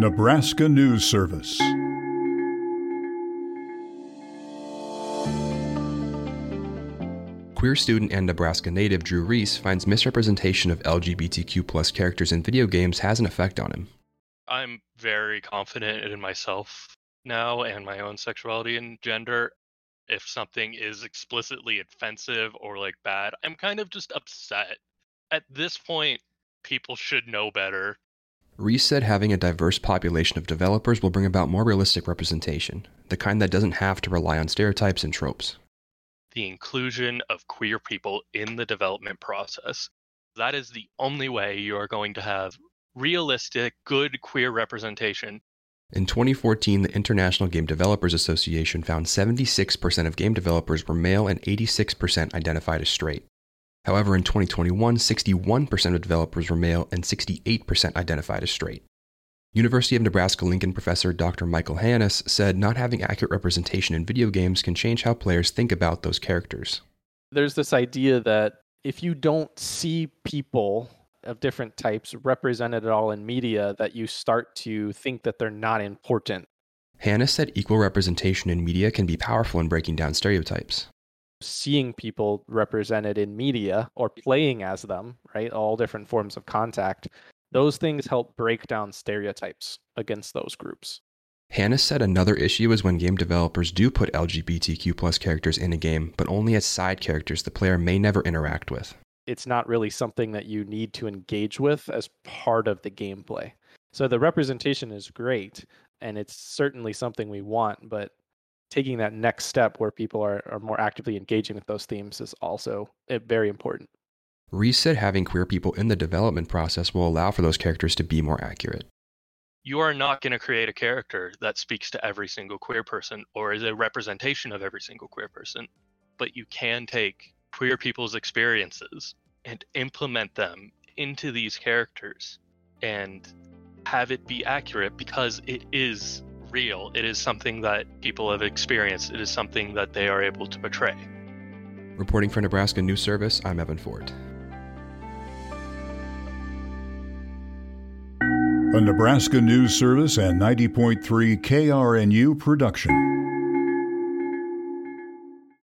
Nebraska News Service. Queer student and Nebraska native Drew Reece finds misrepresentation of LGBTQ plus characters in video games has an effect on him. I'm very confident in myself now and my own sexuality and gender. If something is explicitly offensive or like bad, I'm kind of just upset. At this point, people should know better. Reece said having a diverse population of developers will bring about more realistic representation, the kind that doesn't have to rely on stereotypes and tropes the inclusion of queer people in the development process. That is the only way you are going to have realistic, good queer representation. In 2014, the International Game Developers Association found 76% of game developers were male and 86% identified as straight. However, in 2021, 61% of developers were male and 68% identified as straight. University of Nebraska Lincoln professor Dr. Michael Hanus said not having accurate representation in video games can change how players think about those characters. There's this idea that if you don't see people of different types represented at all in media, that you start to think that they're not important. Hanus said equal representation in media can be powerful in breaking down stereotypes. Seeing people represented in media or playing as them, right? All different forms of contact those things help break down stereotypes against those groups. Hanus said another issue is when game developers do put LGBTQ plus characters in a game, but only as side characters the player may never interact with. It's not really something that you need to engage with as part of the gameplay. So the representation is great, and it's certainly something we want, but taking that next step where people are, are more actively engaging with those themes is also eh, very important. Reece said having queer people in the development process will allow for those characters to be more accurate. You are not going to create a character that speaks to every single queer person or is a representation of every single queer person, but you can take queer people's experiences and implement them into these characters and have it be accurate because it is real. It is something that people have experienced. It is something that they are able to portray. Reporting for Nebraska News Service, I'm Evan Ford. A Nebraska News Service and 90.3 KRNU production.